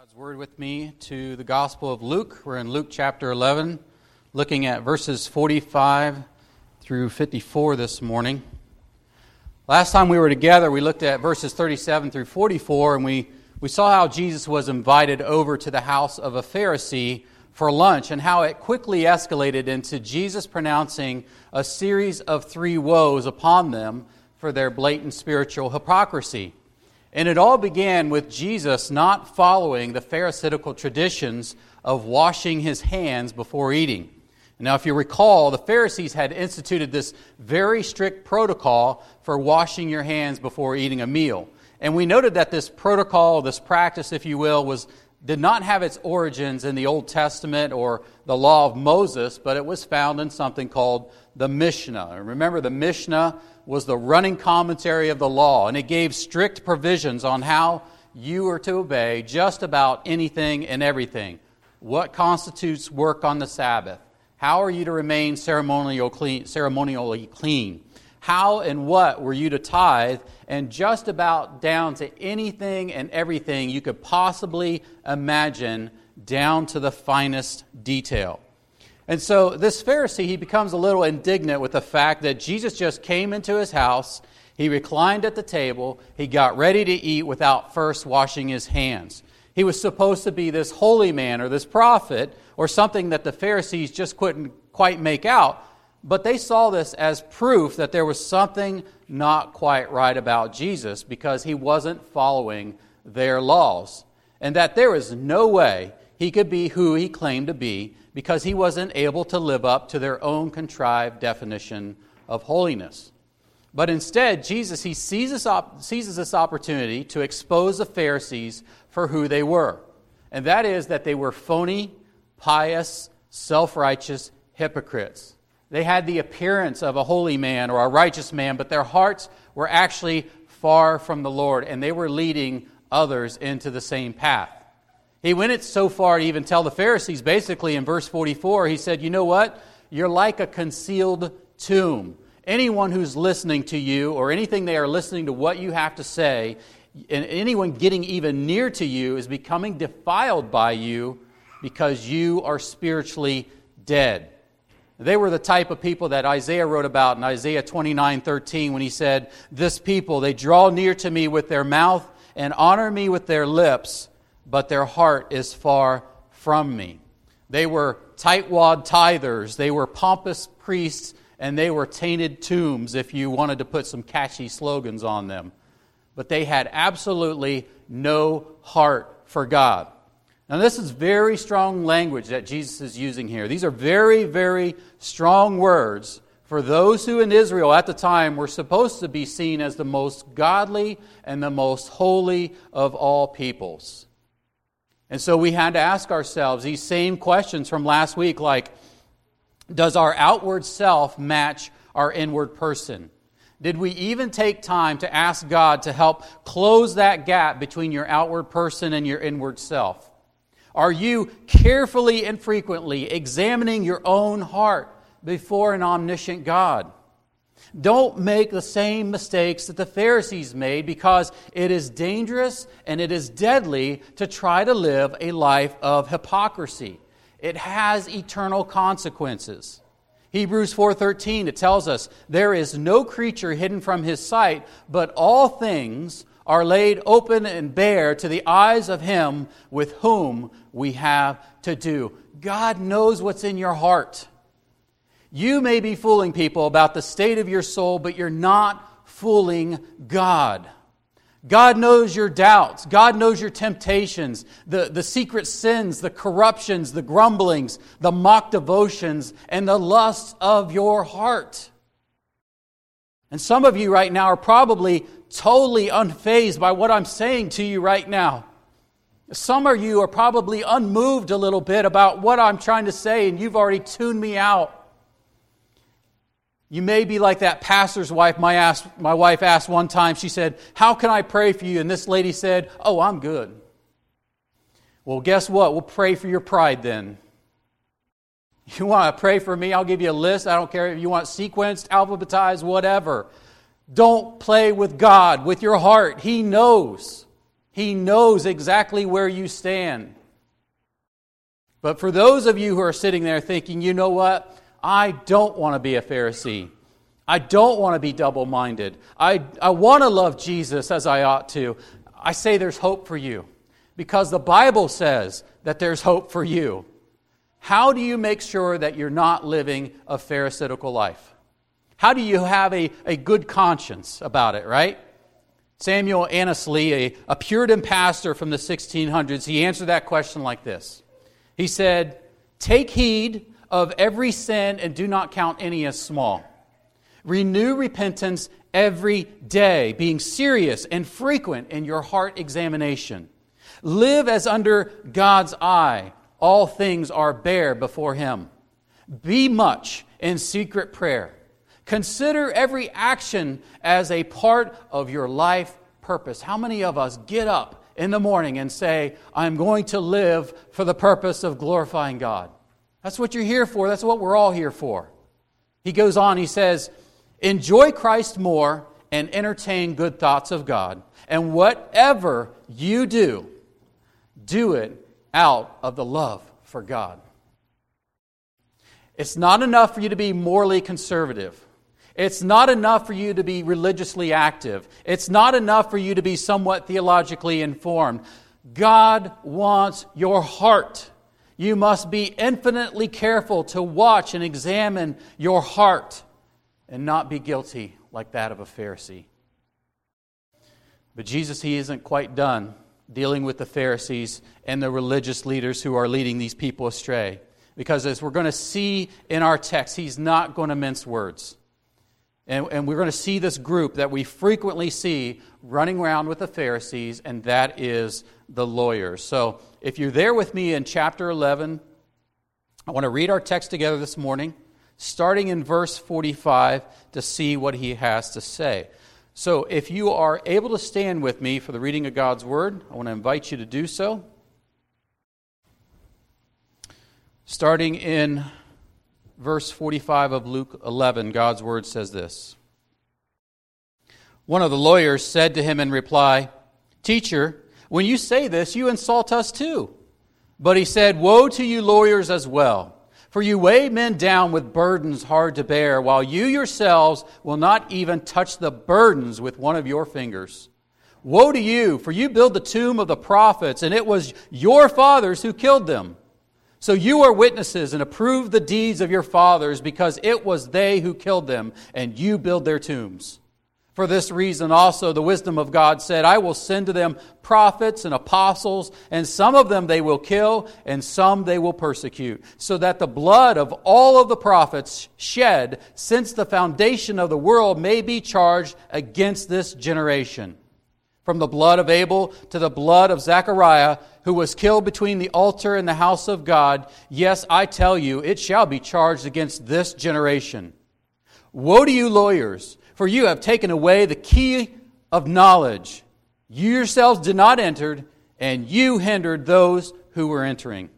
God's word with me to the Gospel of Luke. We're in Luke chapter 11, looking at verses 45 through 54 this morning. Last time we were together, we looked at verses 37 through 44, and we, we saw how Jesus was invited over to the house of a Pharisee for lunch and how it quickly escalated into Jesus pronouncing a series of three woes upon them for their blatant spiritual hypocrisy. And it all began with Jesus not following the Pharisaical traditions of washing his hands before eating. Now, if you recall, the Pharisees had instituted this very strict protocol for washing your hands before eating a meal. And we noted that this protocol, this practice, if you will, was, did not have its origins in the Old Testament or the law of Moses, but it was found in something called the Mishnah. Remember, the Mishnah was the running commentary of the law, and it gave strict provisions on how you are to obey just about anything and everything. What constitutes work on the Sabbath? How are you to remain ceremonial clean, ceremonially clean? How and what were you to tithe? And just about down to anything and everything you could possibly imagine, down to the finest detail. And so this Pharisee, he becomes a little indignant with the fact that Jesus just came into his house, he reclined at the table, he got ready to eat without first washing his hands. He was supposed to be this holy man or this prophet or something that the Pharisees just couldn't quite make out, but they saw this as proof that there was something not quite right about Jesus because he wasn't following their laws, and that there was no way he could be who he claimed to be because he wasn't able to live up to their own contrived definition of holiness. But instead, Jesus, he seizes, this opportunity to expose the Pharisees for who they were. And that is that they were phony, pious, self righteous hypocrites. They had the appearance of a holy man or a righteous man, but their hearts were actually far from the Lord, and they were leading others into the same path. He went it so far to even tell the Pharisees, basically in verse 44, he said, You know what? You're like a concealed tomb. Anyone who's listening to you or anything they are listening to what you have to say, and anyone getting even near to you is becoming defiled by you because you are spiritually dead. They were the type of people that Isaiah wrote about in Isaiah 29 13 when he said, This people, they draw near to me with their mouth and honor me with their lips but their heart is far from me. They were tightwad tithers, they were pompous priests, and they were tainted tombs if you wanted to put some catchy slogans on them. But they had absolutely no heart for God. Now, this is very strong language that Jesus is using here. These are very, very strong words for those who in Israel at the time were supposed to be seen as the most godly and the most holy of all peoples. And so we had to ask ourselves these same questions from last week like, does our outward self match our inward person? Did we even take time to ask God to help close that gap between your outward person and your inward self? Are you carefully and frequently examining your own heart before an omniscient God? Don't make the same mistakes that the Pharisees made because it is dangerous and it is deadly to try to live a life of hypocrisy. It has eternal consequences. Hebrews 4:13 it tells us there is no creature hidden from his sight but all things are laid open and bare to the eyes of him with whom we have to do. God knows what's in your heart. You may be fooling people about the state of your soul, but you're not fooling God. God knows your doubts. God knows your temptations, the, the secret sins, the corruptions, the grumblings, the mock devotions, and the lusts of your heart. And some of you right now are probably totally unfazed by what I'm saying to you right now. Some of you are probably unmoved a little bit about what I'm trying to say, and you've already tuned me out. You may be like that pastor's wife. My, asked, my wife asked one time, she said, How can I pray for you? And this lady said, Oh, I'm good. Well, guess what? We'll pray for your pride then. You want to pray for me? I'll give you a list. I don't care if you want sequenced, alphabetized, whatever. Don't play with God, with your heart. He knows. He knows exactly where you stand. But for those of you who are sitting there thinking, you know what? I don't want to be a Pharisee. I don't want to be double minded. I, I want to love Jesus as I ought to. I say there's hope for you because the Bible says that there's hope for you. How do you make sure that you're not living a Pharisaical life? How do you have a, a good conscience about it, right? Samuel Annesley, a, a Puritan pastor from the 1600s, he answered that question like this He said, Take heed of every sin and do not count any as small. Renew repentance every day, being serious and frequent in your heart examination. Live as under God's eye. All things are bare before Him. Be much in secret prayer. Consider every action as a part of your life purpose. How many of us get up in the morning and say, I'm going to live for the purpose of glorifying God? That's what you're here for. That's what we're all here for. He goes on, he says, Enjoy Christ more and entertain good thoughts of God. And whatever you do, do it out of the love for God. It's not enough for you to be morally conservative. It's not enough for you to be religiously active. It's not enough for you to be somewhat theologically informed. God wants your heart. You must be infinitely careful to watch and examine your heart and not be guilty like that of a Pharisee. But Jesus, he isn't quite done dealing with the Pharisees and the religious leaders who are leading these people astray. Because as we're going to see in our text, he's not going to mince words. And, and we're going to see this group that we frequently see running around with the Pharisees, and that is the lawyers. So if you're there with me in chapter 11, I want to read our text together this morning starting in verse 45 to see what he has to say. So, if you are able to stand with me for the reading of God's Word, I want to invite you to do so. Starting in verse 45 of Luke 11, God's Word says this One of the lawyers said to him in reply, Teacher, when you say this, you insult us too. But he said, Woe to you, lawyers, as well for you weigh men down with burdens hard to bear, while you yourselves will not even touch the burdens with one of your fingers. Woe to you, for you build the tomb of the prophets, and it was your fathers who killed them. So you are witnesses and approve the deeds of your fathers, because it was they who killed them, and you build their tombs. For this reason also the wisdom of God said, I will send to them prophets and apostles, and some of them they will kill, and some they will persecute, so that the blood of all of the prophets shed since the foundation of the world may be charged against this generation. From the blood of Abel to the blood of Zechariah, who was killed between the altar and the house of God, yes, I tell you, it shall be charged against this generation. Woe to you, lawyers! For you have taken away the key of knowledge. You yourselves did not enter, and you hindered those who were entering.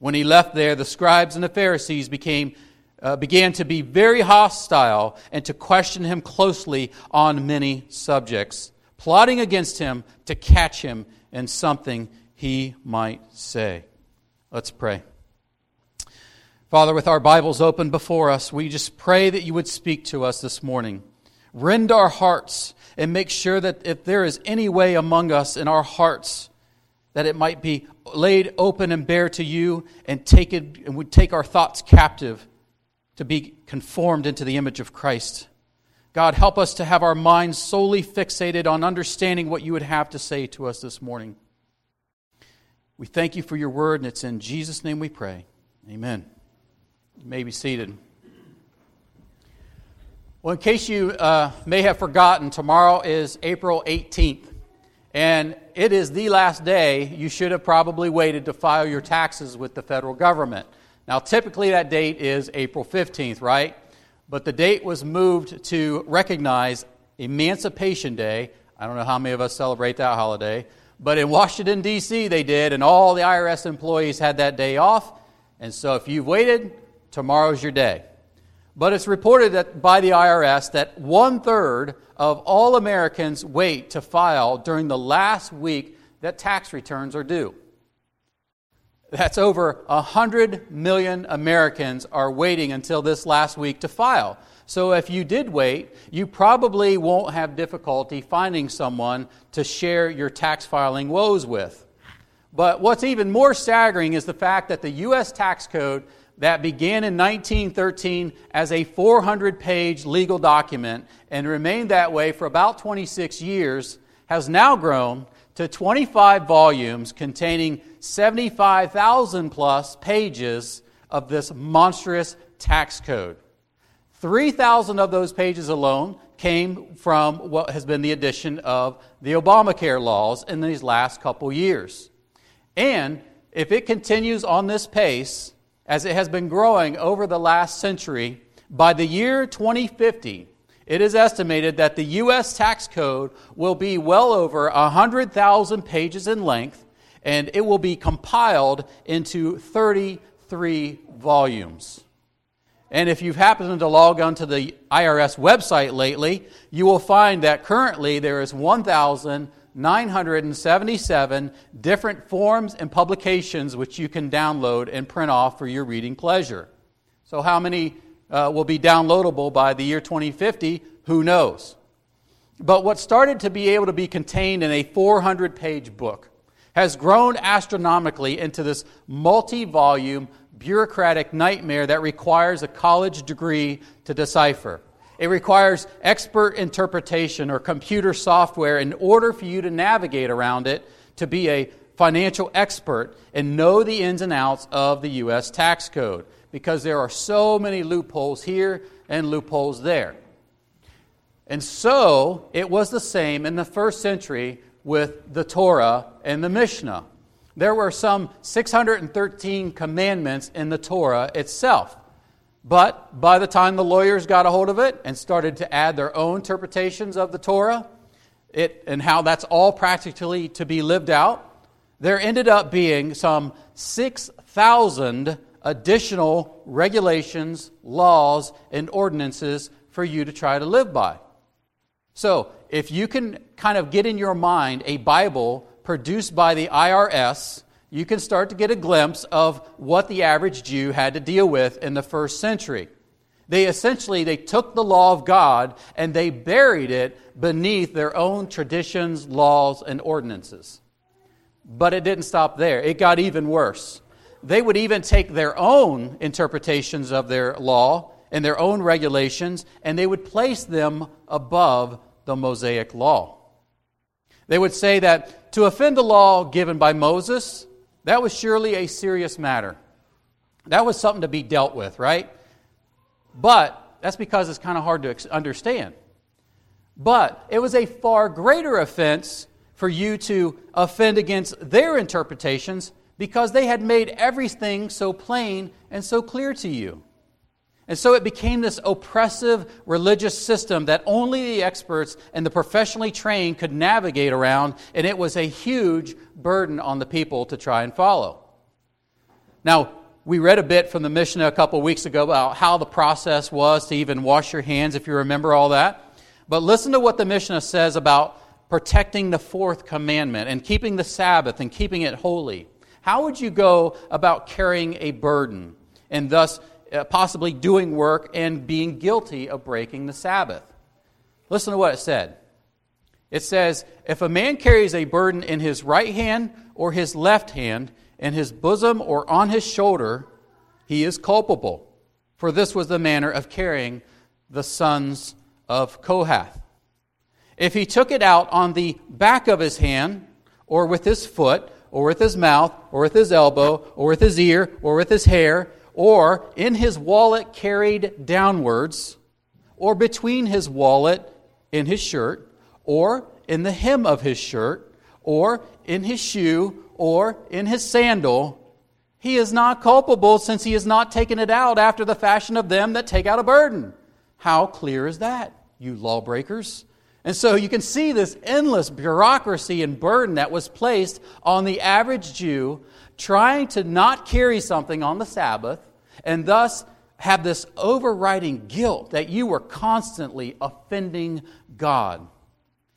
When he left there, the scribes and the Pharisees became, uh, began to be very hostile and to question him closely on many subjects, plotting against him to catch him in something he might say. Let's pray. Father, with our Bibles open before us, we just pray that you would speak to us this morning. Rend our hearts and make sure that if there is any way among us in our hearts, that it might be laid open and bare to you and take it and we take our thoughts captive to be conformed into the image of Christ. God, help us to have our minds solely fixated on understanding what you would have to say to us this morning. We thank you for your word, and it's in Jesus' name we pray. Amen. You may be seated. Well, in case you uh, may have forgotten, tomorrow is April 18th, and it is the last day you should have probably waited to file your taxes with the federal government. Now, typically that date is April 15th, right? But the date was moved to recognize Emancipation Day. I don't know how many of us celebrate that holiday, but in Washington, D.C., they did, and all the IRS employees had that day off. And so if you've waited, tomorrow's your day. But it's reported that by the IRS that one third of all Americans wait to file during the last week that tax returns are due. That's over 100 million Americans are waiting until this last week to file. So if you did wait, you probably won't have difficulty finding someone to share your tax filing woes with. But what's even more staggering is the fact that the U.S. tax code that began in 1913 as a 400 page legal document and remained that way for about 26 years has now grown to 25 volumes containing 75,000 plus pages of this monstrous tax code. 3,000 of those pages alone came from what has been the addition of the Obamacare laws in these last couple years. And if it continues on this pace, as it has been growing over the last century, by the year 2050, it is estimated that the U.S. tax code will be well over 100,000 pages in length, and it will be compiled into 33 volumes. And if you've happened to log onto the IRS website lately, you will find that currently there is 1,977 different forms and publications which you can download and print off for your reading pleasure. So, how many uh, will be downloadable by the year 2050, who knows? But what started to be able to be contained in a 400 page book has grown astronomically into this multi volume bureaucratic nightmare that requires a college degree to decipher. It requires expert interpretation or computer software in order for you to navigate around it to be a financial expert and know the ins and outs of the U.S. tax code because there are so many loopholes here and loopholes there. And so it was the same in the first century with the Torah and the Mishnah. There were some 613 commandments in the Torah itself. But by the time the lawyers got a hold of it and started to add their own interpretations of the Torah it, and how that's all practically to be lived out, there ended up being some 6,000 additional regulations, laws, and ordinances for you to try to live by. So, if you can kind of get in your mind a Bible produced by the IRS, you can start to get a glimpse of what the average Jew had to deal with in the first century. They essentially they took the law of God and they buried it beneath their own traditions, laws, and ordinances. But it didn't stop there. It got even worse they would even take their own interpretations of their law and their own regulations, and they would place them above the Mosaic law. They would say that to offend the law given by Moses, that was surely a serious matter. That was something to be dealt with, right? But that's because it's kind of hard to understand. But it was a far greater offense for you to offend against their interpretations because they had made everything so plain and so clear to you. And so it became this oppressive religious system that only the experts and the professionally trained could navigate around, and it was a huge burden on the people to try and follow. Now, we read a bit from the Mishnah a couple weeks ago about how the process was to even wash your hands, if you remember all that. But listen to what the Mishnah says about protecting the fourth commandment and keeping the Sabbath and keeping it holy. How would you go about carrying a burden and thus uh, possibly doing work and being guilty of breaking the Sabbath? Listen to what it said. It says, If a man carries a burden in his right hand or his left hand, in his bosom or on his shoulder, he is culpable. For this was the manner of carrying the sons of Kohath. If he took it out on the back of his hand or with his foot, or with his mouth, or with his elbow, or with his ear, or with his hair, or in his wallet carried downwards, or between his wallet in his shirt, or in the hem of his shirt, or in his shoe, or in his sandal, he is not culpable since he has not taken it out after the fashion of them that take out a burden. How clear is that, you lawbreakers? And so you can see this endless bureaucracy and burden that was placed on the average Jew trying to not carry something on the Sabbath and thus have this overriding guilt that you were constantly offending God.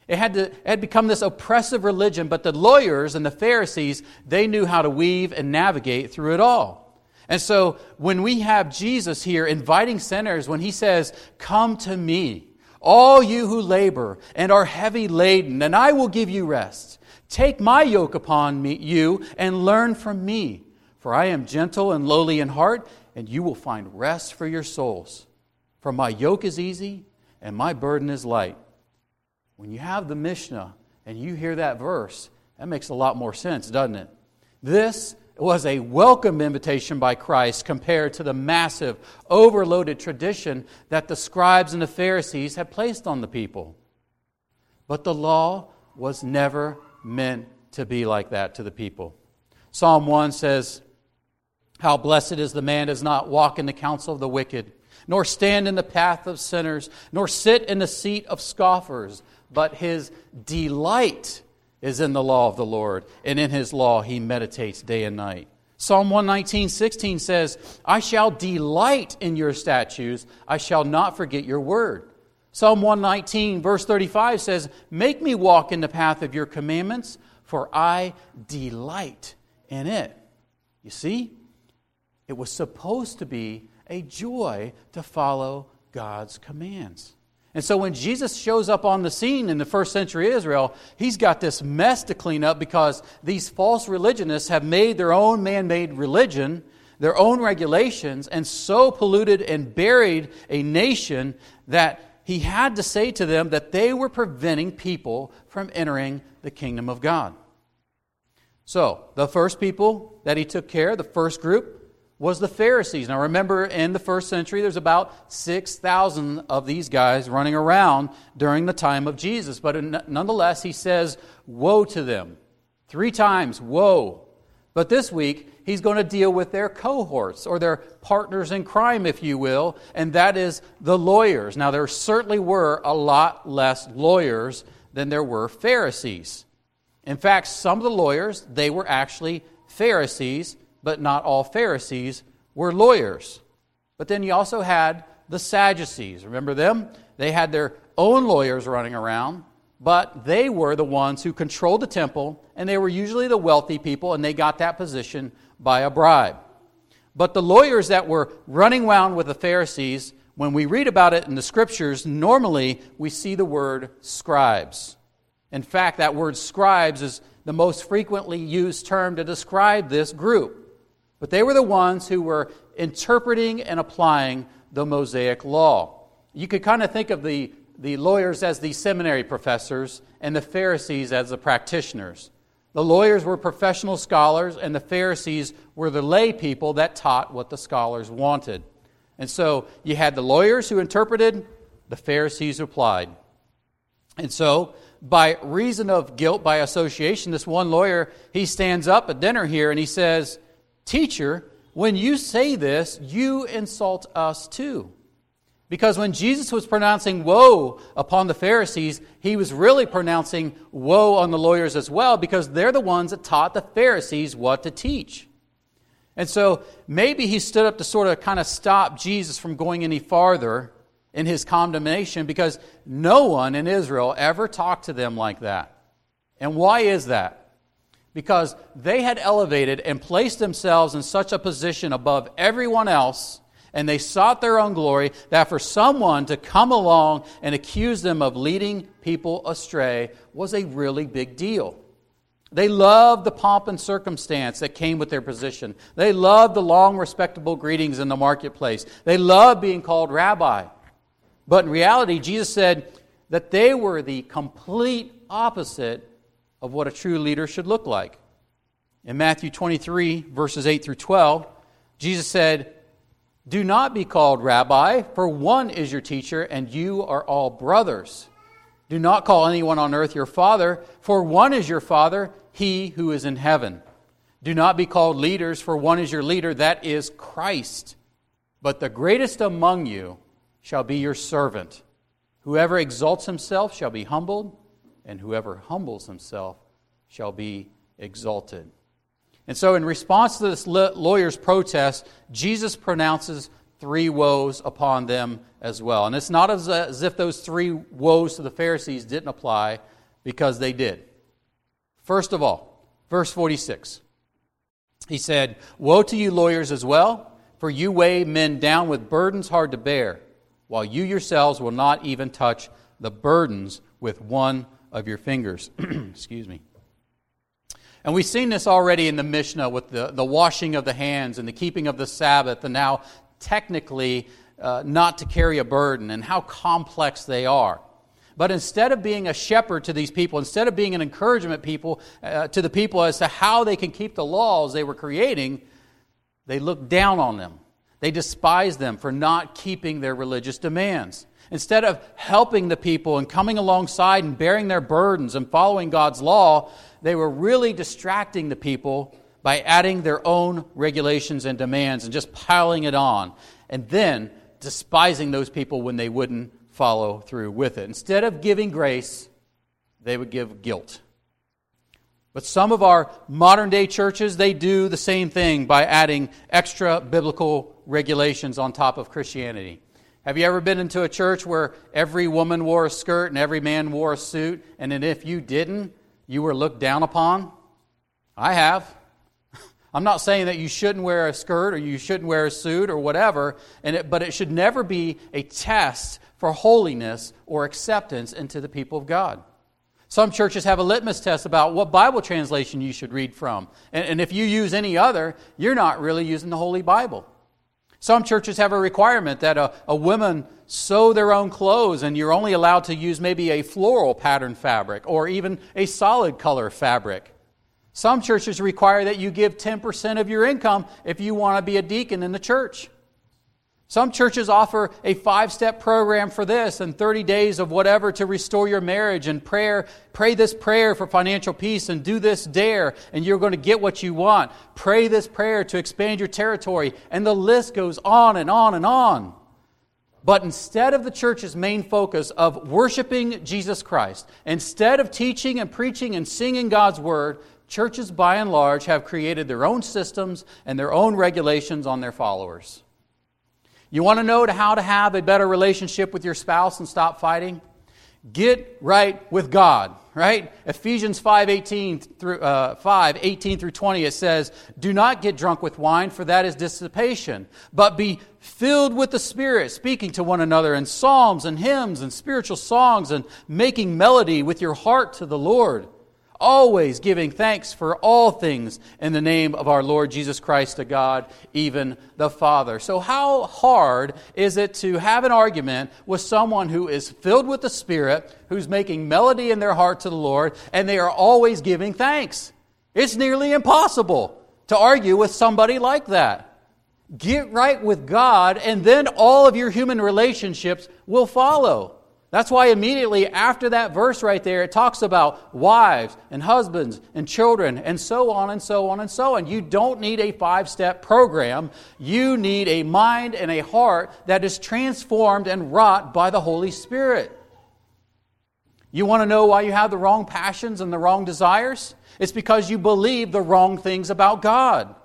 It had, to, it had become this oppressive religion, but the lawyers and the Pharisees, they knew how to weave and navigate through it all. And so when we have Jesus here inviting sinners, when he says, Come to me, all you who labor and are heavy laden, and I will give you rest. Take my yoke upon me, you and learn from me, for I am gentle and lowly in heart, and you will find rest for your souls. For my yoke is easy and my burden is light. When you have the Mishnah and you hear that verse, that makes a lot more sense, doesn't it? This was a welcome invitation by Christ compared to the massive, overloaded tradition that the scribes and the Pharisees had placed on the people. But the law was never meant to be like that to the people. Psalm 1 says, How blessed is the man does not walk in the counsel of the wicked, nor stand in the path of sinners, nor sit in the seat of scoffers, but his delight is in the law of the Lord, and in his law he meditates day and night. Psalm 119, 16 says, I shall delight in your statutes, I shall not forget your word. Psalm 119, verse 35 says, Make me walk in the path of your commandments, for I delight in it. You see, it was supposed to be a joy to follow God's commands. And so when Jesus shows up on the scene in the first century Israel, he's got this mess to clean up because these false religionists have made their own man made religion, their own regulations, and so polluted and buried a nation that he had to say to them that they were preventing people from entering the kingdom of God. So, the first people that he took care of, the first group, was the Pharisees. Now remember, in the first century, there's about 6,000 of these guys running around during the time of Jesus. But nonetheless, he says, Woe to them. Three times, woe. But this week, he's going to deal with their cohorts or their partners in crime, if you will, and that is the lawyers. Now, there certainly were a lot less lawyers than there were Pharisees. In fact, some of the lawyers, they were actually Pharisees but not all Pharisees were lawyers. But then you also had the Sadducees. Remember them? They had their own lawyers running around, but they were the ones who controlled the temple, and they were usually the wealthy people, and they got that position by a bribe. But the lawyers that were running around with the Pharisees, when we read about it in the scriptures, normally we see the word scribes. In fact, that word scribes is the most frequently used term to describe this group. But they were the ones who were interpreting and applying the Mosaic law. You could kind of think of the, the lawyers as the seminary professors and the Pharisees as the practitioners. The lawyers were professional scholars, and the Pharisees were the lay people that taught what the scholars wanted. And so you had the lawyers who interpreted, the Pharisees applied. And so, by reason of guilt by association, this one lawyer, he stands up at dinner here and he says, Teacher, when you say this, you insult us too. Because when Jesus was pronouncing woe upon the Pharisees, he was really pronouncing woe on the lawyers as well, because they're the ones that taught the Pharisees what to teach. And so maybe he stood up to sort of kind of stop Jesus from going any farther in his condemnation, because no one in Israel ever talked to them like that. And why is that? Because they had elevated and placed themselves in such a position above everyone else, and they sought their own glory, that for someone to come along and accuse them of leading people astray was a really big deal. They loved the pomp and circumstance that came with their position. They loved the long, respectable greetings in the marketplace. They loved being called rabbi. But in reality, Jesus said that they were the complete opposite of what a true leader should look like. In Matthew 23, verses 8 through 12, Jesus said, Do not be called rabbi, for one is your teacher, and you are all brothers. Do not call anyone on earth your father, for one is your father, he who is in heaven. Do not be called leaders, for one is your leader, that is Christ. But the greatest among you shall be your servant. Whoever exalts himself shall be humbled and whoever humbles himself shall be exalted. And so, in response to this lawyer's protest, Jesus pronounces three woes upon them as well. And it's not as, uh, as if those three woes to the Pharisees didn't apply. because they did. First of all, verse 46. He said, Woe to you, lawyers, as well, for you weigh men down with burdens hard to bear, while you yourselves will not even touch the burdens with one of your fingers. Excuse me. And we've seen this already in the Mishnah with the, the washing of the hands and the keeping of the Sabbath, and now technically uh, not to carry a burden, and how complex they are. But instead of being a shepherd to these people, instead of being an encouragement people uh, to the people as to how they can keep the laws they were creating, they looked down on them. They despised them for not keeping their religious demands. Instead of helping the people and coming alongside and bearing their burdens and following God's law, they were really distracting the people by adding their own regulations and demands and just piling it on. And then despising those people when they wouldn't follow through with it. Instead of giving grace, they would give guilt. But some of our modern day churches, they do the same thing by adding extra biblical regulations on top of Christianity. Have you ever been into a church where every woman wore a skirt and every man wore a suit, and then if you didn't, you were looked down upon? I have. I'm not saying that you shouldn't wear a skirt or you shouldn't wear a suit or whatever, and it, but it should never be a test for holiness or acceptance into the people of God. Some churches have a litmus test about what Bible translation you should read from. And, and if you use any other, you're not really using the Holy Bible. Some churches have a requirement that a, a woman sew their own clothes and you're only allowed to use maybe a floral pattern fabric or even a solid color fabric. Some churches require that you give 10% of your income if you want to be a deacon in the church. Some churches offer a five step program for this and 30 days of whatever to restore your marriage and prayer. Pray this prayer for financial peace and do this dare and you're going to get what you want. Pray this prayer to expand your territory. And the list goes on and on and on. But instead of the church's main focus of worshiping Jesus Christ, instead of teaching and preaching and singing God's word, churches by and large have created their own systems and their own regulations on their followers. You want to know how to have a better relationship with your spouse and stop fighting? Get right with God, right? Ephesians 5 18 through, uh, 5, 18 through 20, it says, Do not get drunk with wine, for that is dissipation, but be filled with the Spirit, speaking to one another in psalms and hymns and spiritual songs, and making melody with your heart to the Lord always giving thanks for all things in the name of our Lord Jesus Christ to God, even the Father. So, how hard is it to have an argument with someone who is filled with the Spirit, who's making melody in their heart to the Lord, and they are always giving thanks? It's nearly impossible to argue with somebody like that. Get right with God, and then all of your human relationships will follow. That's why immediately after that verse right there, it talks about wives and husbands and children and so on and so on and so on. You don't need a five step program. You need a mind and a heart that is transformed and wrought by the Holy Spirit. You want to know why you have the wrong passions and the wrong desires? It's because you believe the wrong things about God.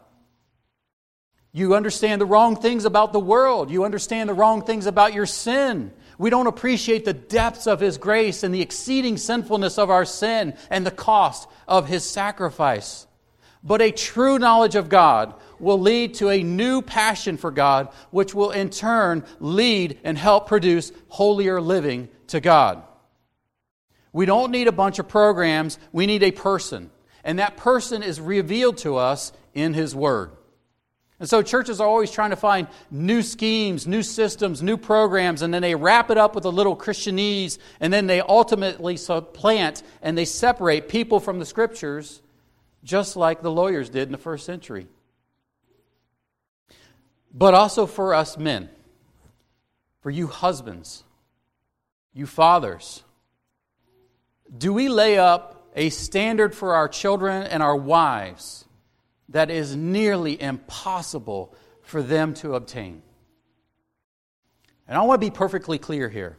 You understand the wrong things about the world. You understand the wrong things about your sin. We don't appreciate the depths of His grace and the exceeding sinfulness of our sin and the cost of His sacrifice. But a true knowledge of God will lead to a new passion for God, which will in turn lead and help produce holier living to God. We don't need a bunch of programs, we need a person. And that person is revealed to us in His Word. And so churches are always trying to find new schemes, new systems, new programs, and then they wrap it up with a little Christianese, and then they ultimately supplant and they separate people from the scriptures, just like the lawyers did in the first century. But also for us men, for you husbands, you fathers, do we lay up a standard for our children and our wives? That is nearly impossible for them to obtain. And I want to be perfectly clear here.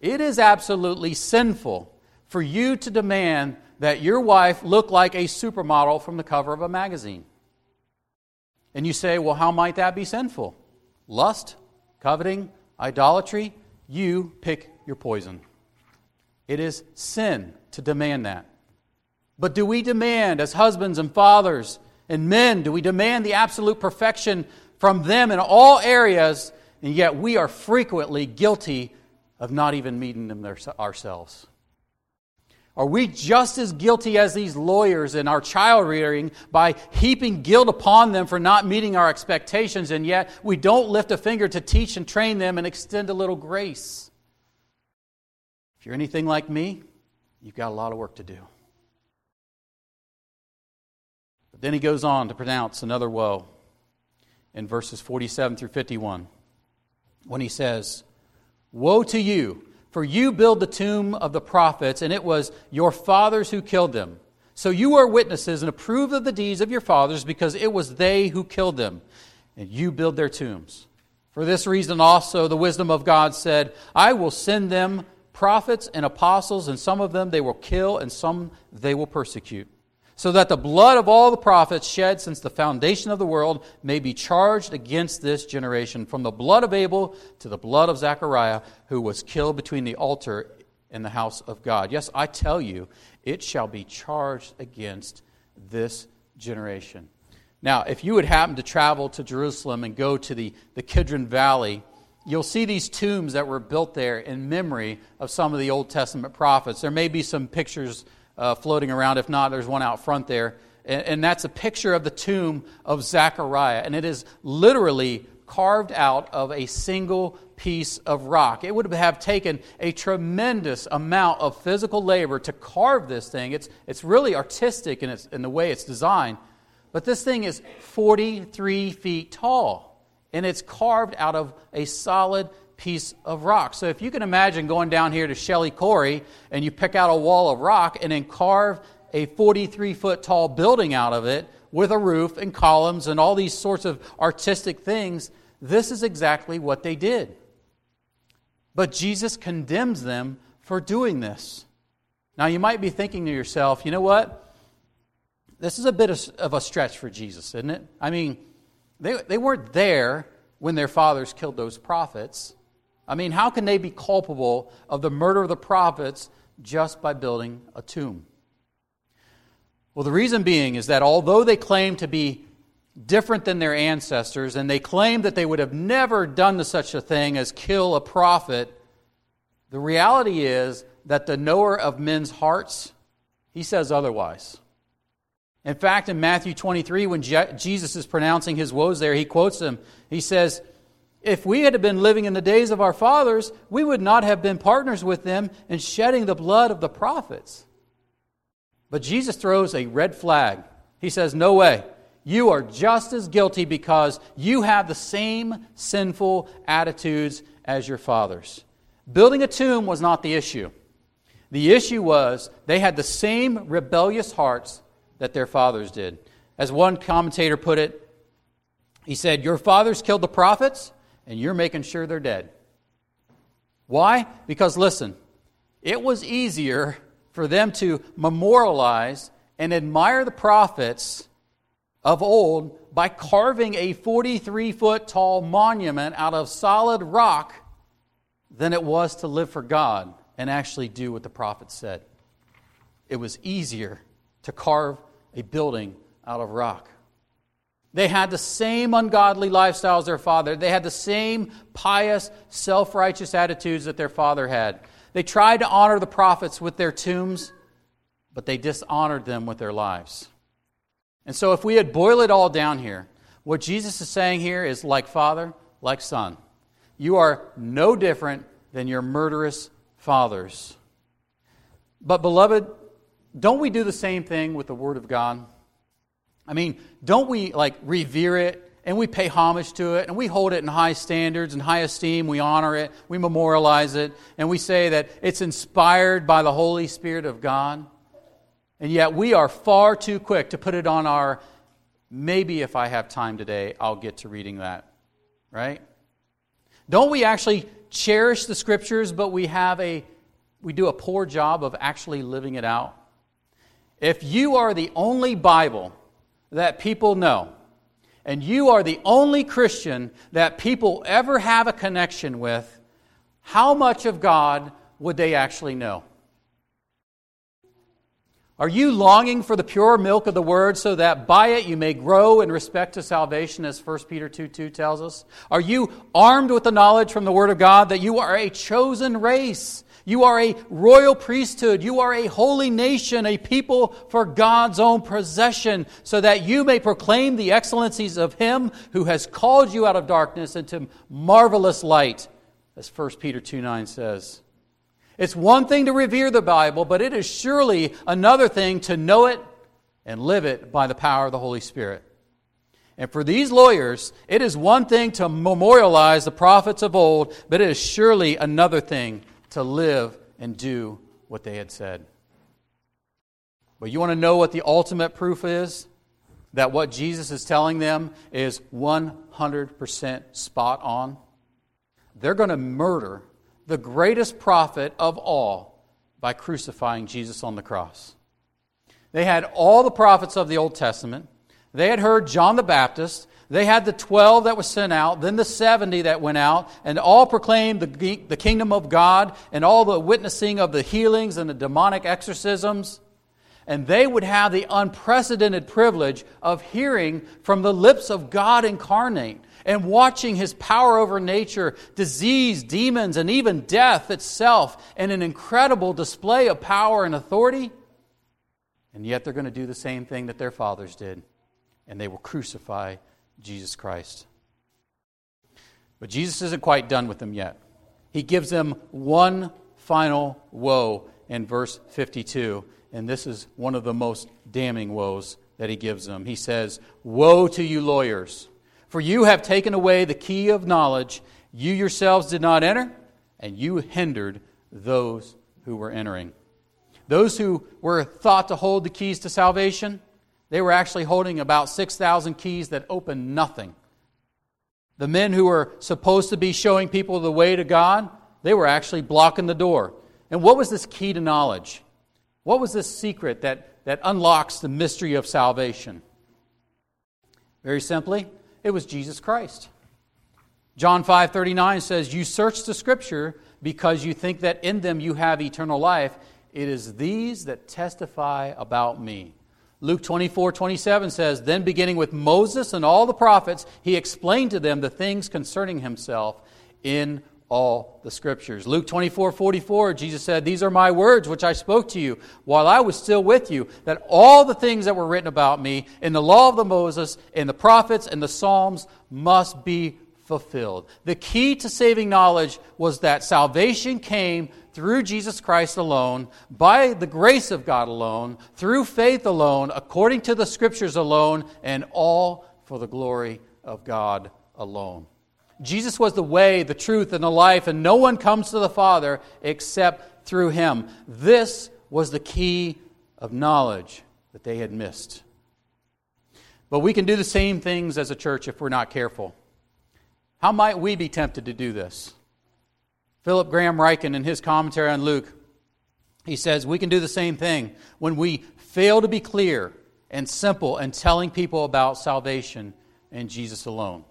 It is absolutely sinful for you to demand that your wife look like a supermodel from the cover of a magazine. And you say, well, how might that be sinful? Lust, coveting, idolatry, you pick your poison. It is sin to demand that. But do we demand, as husbands and fathers and men, do we demand the absolute perfection from them in all areas, and yet we are frequently guilty of not even meeting them ourselves? Are we just as guilty as these lawyers in our child rearing by heaping guilt upon them for not meeting our expectations, and yet we don't lift a finger to teach and train them and extend a little grace? If you're anything like me, you've got a lot of work to do. Then he goes on to pronounce another woe in verses 47 through 51 when he says, Woe to you! For you build the tomb of the prophets, and it was your fathers who killed them. So you are witnesses and approve of the deeds of your fathers, because it was they who killed them, and you build their tombs. For this reason also the wisdom of God said, I will send them prophets and apostles, and some of them they will kill, and some they will persecute so that the blood of all the prophets shed since the foundation of the world may be charged against this generation, from the blood of Abel to the blood of Zechariah, who was killed between the altar and the house of God. Yes, I tell you, it shall be charged against this generation. Now, if you would happen to travel to Jerusalem and go to the, the Kidron Valley, you'll see these tombs that were built there in memory of some of the Old Testament prophets. There may be some pictures uh, floating around. If not, there's one out front there. And, and that's a picture of the tomb of Zechariah. And it is literally carved out of a single piece of rock. It would have taken a tremendous amount of physical labor to carve this thing. It's, it's really artistic in, its, in the way it's designed. But this thing is 43 feet tall, and it's carved out of a solid piece of rock. So if you can imagine going down here to Shelley Quarry and you pick out a wall of rock and then carve a 43 foot tall building out of it with a roof and columns and all these sorts of artistic things, this is exactly what they did. But Jesus condemns them for doing this. Now you might be thinking to yourself, you know what? This is a bit of a stretch for Jesus, isn't it? I mean, they, they weren't there when their fathers killed those prophets. I mean, how can they be culpable of the murder of the prophets just by building a tomb? Well, the reason being is that although they claim to be different than their ancestors and they claim that they would have never done such a thing as kill a prophet, the reality is that the knower of men's hearts, he says otherwise. In fact, in Matthew 23, when Je- Jesus is pronouncing his woes there, he quotes him. He says, if we had been living in the days of our fathers, we would not have been partners with them in shedding the blood of the prophets. But Jesus throws a red flag. He says, No way. You are just as guilty because you have the same sinful attitudes as your fathers. Building a tomb was not the issue. The issue was they had the same rebellious hearts that their fathers did. As one commentator put it, he said, Your fathers killed the prophets, and you're making sure they're dead. Why? Because listen, it was easier for them to memorialize and admire the prophets of old by carving a 43 foot tall monument out of solid rock than it was to live for God and actually do what the prophets said. It was easier to carve a building out of rock. They had the same ungodly lifestyle as their father. They had the same pious, self righteous attitudes that their father had. They tried to honor the prophets with their tombs, but they dishonored them with their lives. And so, if we had boiled it all down here, what Jesus is saying here is like father, like son. You are no different than your murderous fathers. But, beloved, don't we do the same thing with the Word of God? I mean, don't we like revere it and we pay homage to it and we hold it in high standards and high esteem? We honor it, we memorialize it, and we say that it's inspired by the Holy Spirit of God. And yet we are far too quick to put it on our maybe if I have time today, I'll get to reading that. Right? Don't we actually cherish the scriptures, but we have a we do a poor job of actually living it out? If you are the only Bible that people know, and you are the only Christian that people ever have a connection with, how much of God would they actually know? Are you longing for the pure milk of the word so that by it you may grow in respect to salvation, as 1 Peter 2 2 tells us? Are you armed with the knowledge from the word of God that you are a chosen race? You are a royal priesthood. You are a holy nation, a people for God's own possession, so that you may proclaim the excellencies of Him who has called you out of darkness into marvelous light, as 1 Peter 2 9 says. It's one thing to revere the Bible, but it is surely another thing to know it and live it by the power of the Holy Spirit. And for these lawyers, it is one thing to memorialize the prophets of old, but it is surely another thing to live and do what they had said. But you want to know what the ultimate proof is? That what Jesus is telling them is 100% spot on? They're going to murder the greatest prophet of all by crucifying Jesus on the cross. They had all the prophets of the Old Testament. They had heard John the Baptist. They had the 12 that was sent out, then the 70 that went out, and all proclaimed the, the kingdom of God and all the witnessing of the healings and the demonic exorcisms. And they would have the unprecedented privilege of hearing from the lips of God incarnate and watching his power over nature, disease, demons, and even death itself, and an incredible display of power and authority. And yet they're going to do the same thing that their fathers did, and they will crucify Jesus Christ. But Jesus isn't quite done with them yet. He gives them one final woe in verse 52, and this is one of the most damning woes that he gives them. He says, Woe to you, lawyers! For you have taken away the key of knowledge. You yourselves did not enter, and you hindered those who were entering. Those who were thought to hold the keys to salvation, they were actually holding about 6,000 keys that opened nothing. The men who were supposed to be showing people the way to God, they were actually blocking the door. And what was this key to knowledge? What was this secret that, that unlocks the mystery of salvation? Very simply, it was Jesus Christ. John 5:39 says, "You search the scripture because you think that in them you have eternal life. It is these that testify about me." Luke 24, 27 says, Then beginning with Moses and all the prophets, he explained to them the things concerning himself in all the scriptures. Luke 24, 44, Jesus said, These are my words which I spoke to you while I was still with you, that all the things that were written about me in the law of the Moses, in the prophets, and the Psalms must be fulfilled. The key to saving knowledge was that salvation came through Jesus Christ alone, by the grace of God alone, through faith alone, according to the scriptures alone, and all for the glory of God alone. Jesus was the way, the truth, and the life, and no one comes to the Father except through him. This was the key of knowledge that they had missed. But we can do the same things as a church if we're not careful. How might we be tempted to do this? Philip Graham Ryken, in his commentary on Luke, he says we can do the same thing when we fail to be clear and simple in telling people about salvation in Jesus alone.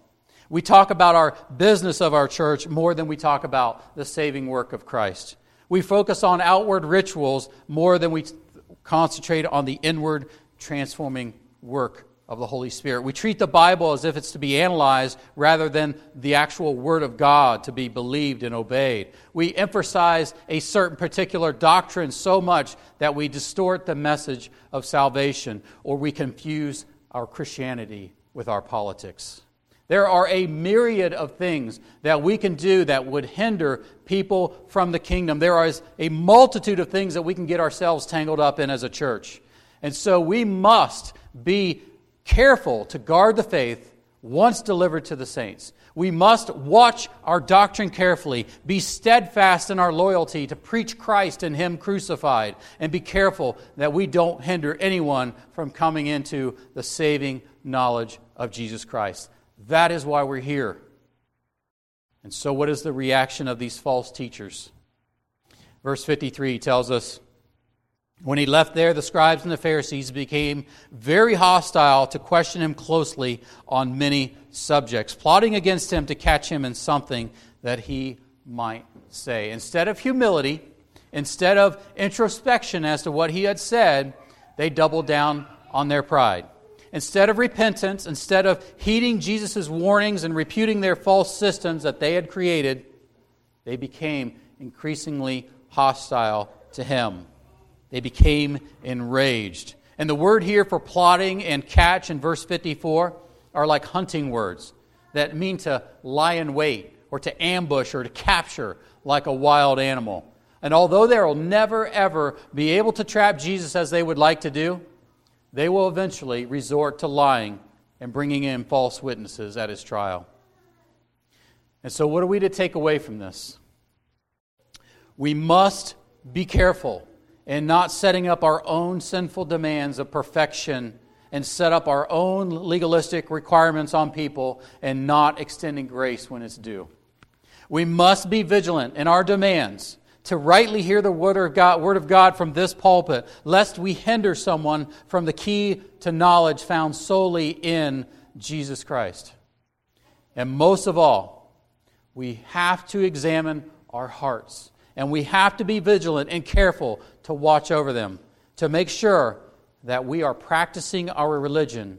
We talk about our business of our church more than we talk about the saving work of Christ. We focus on outward rituals more than we concentrate on the inward transforming work of the Holy Spirit. We treat the Bible as if it's to be analyzed rather than the actual Word of God to be believed and obeyed. We emphasize a certain particular doctrine so much that we distort the message of salvation or we confuse our Christianity with our politics. There are a myriad of things that we can do that would hinder people from the kingdom. There is a multitude of things that we can get ourselves tangled up in as a church. And so we must be careful to guard the faith once delivered to the saints. We must watch our doctrine carefully, be steadfast in our loyalty to preach Christ and Him crucified, and be careful that we don't hinder anyone from coming into the saving knowledge of Jesus Christ. That is why we're here. And so, what is the reaction of these false teachers? Verse 53 tells us when he left there, the scribes and the Pharisees became very hostile to question him closely on many subjects, plotting against him to catch him in something that he might say. Instead of humility, instead of introspection as to what he had said, they doubled down on their pride. Instead of repentance, instead of heeding Jesus' warnings and reputing their false systems that they had created, they became increasingly hostile to him. They became enraged. And the word here for plotting and catch in verse 54 are like hunting words that mean to lie in wait or to ambush or to capture like a wild animal. And although they will never, ever be able to trap Jesus as they would like to do, they will eventually resort to lying and bringing in false witnesses at his trial. And so, what are we to take away from this? We must be careful in not setting up our own sinful demands of perfection and set up our own legalistic requirements on people and not extending grace when it's due. We must be vigilant in our demands to rightly hear the word of, God, word of God from this pulpit, lest we hinder someone from the key to knowledge found solely in Jesus Christ. And most of all, we have to examine our hearts. And we have to be vigilant and careful to watch over them, to make sure that we are practicing our religion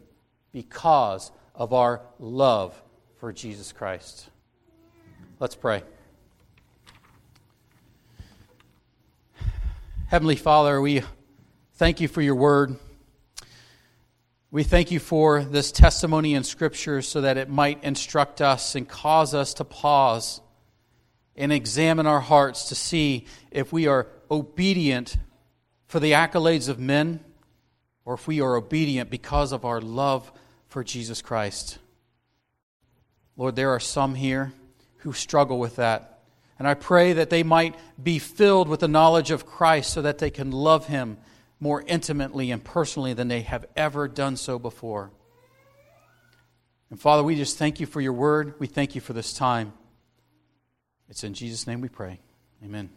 because of our love for Jesus Christ. Let's pray. Heavenly Father, we thank you for your word. We thank you for this testimony in Scripture so that it might instruct us and cause us to pause and examine our hearts to see if we are obedient for the accolades of men or if we are obedient because of our love for Jesus Christ. Lord, there are some here who struggle with that. And I pray that they might be filled with the knowledge of Christ so that they can love Him more intimately and personally than they have ever done so before. And Father, we just thank you for your word. We thank you for this time. It's in Jesus' name we pray. Amen.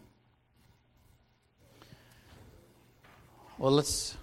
Well, let's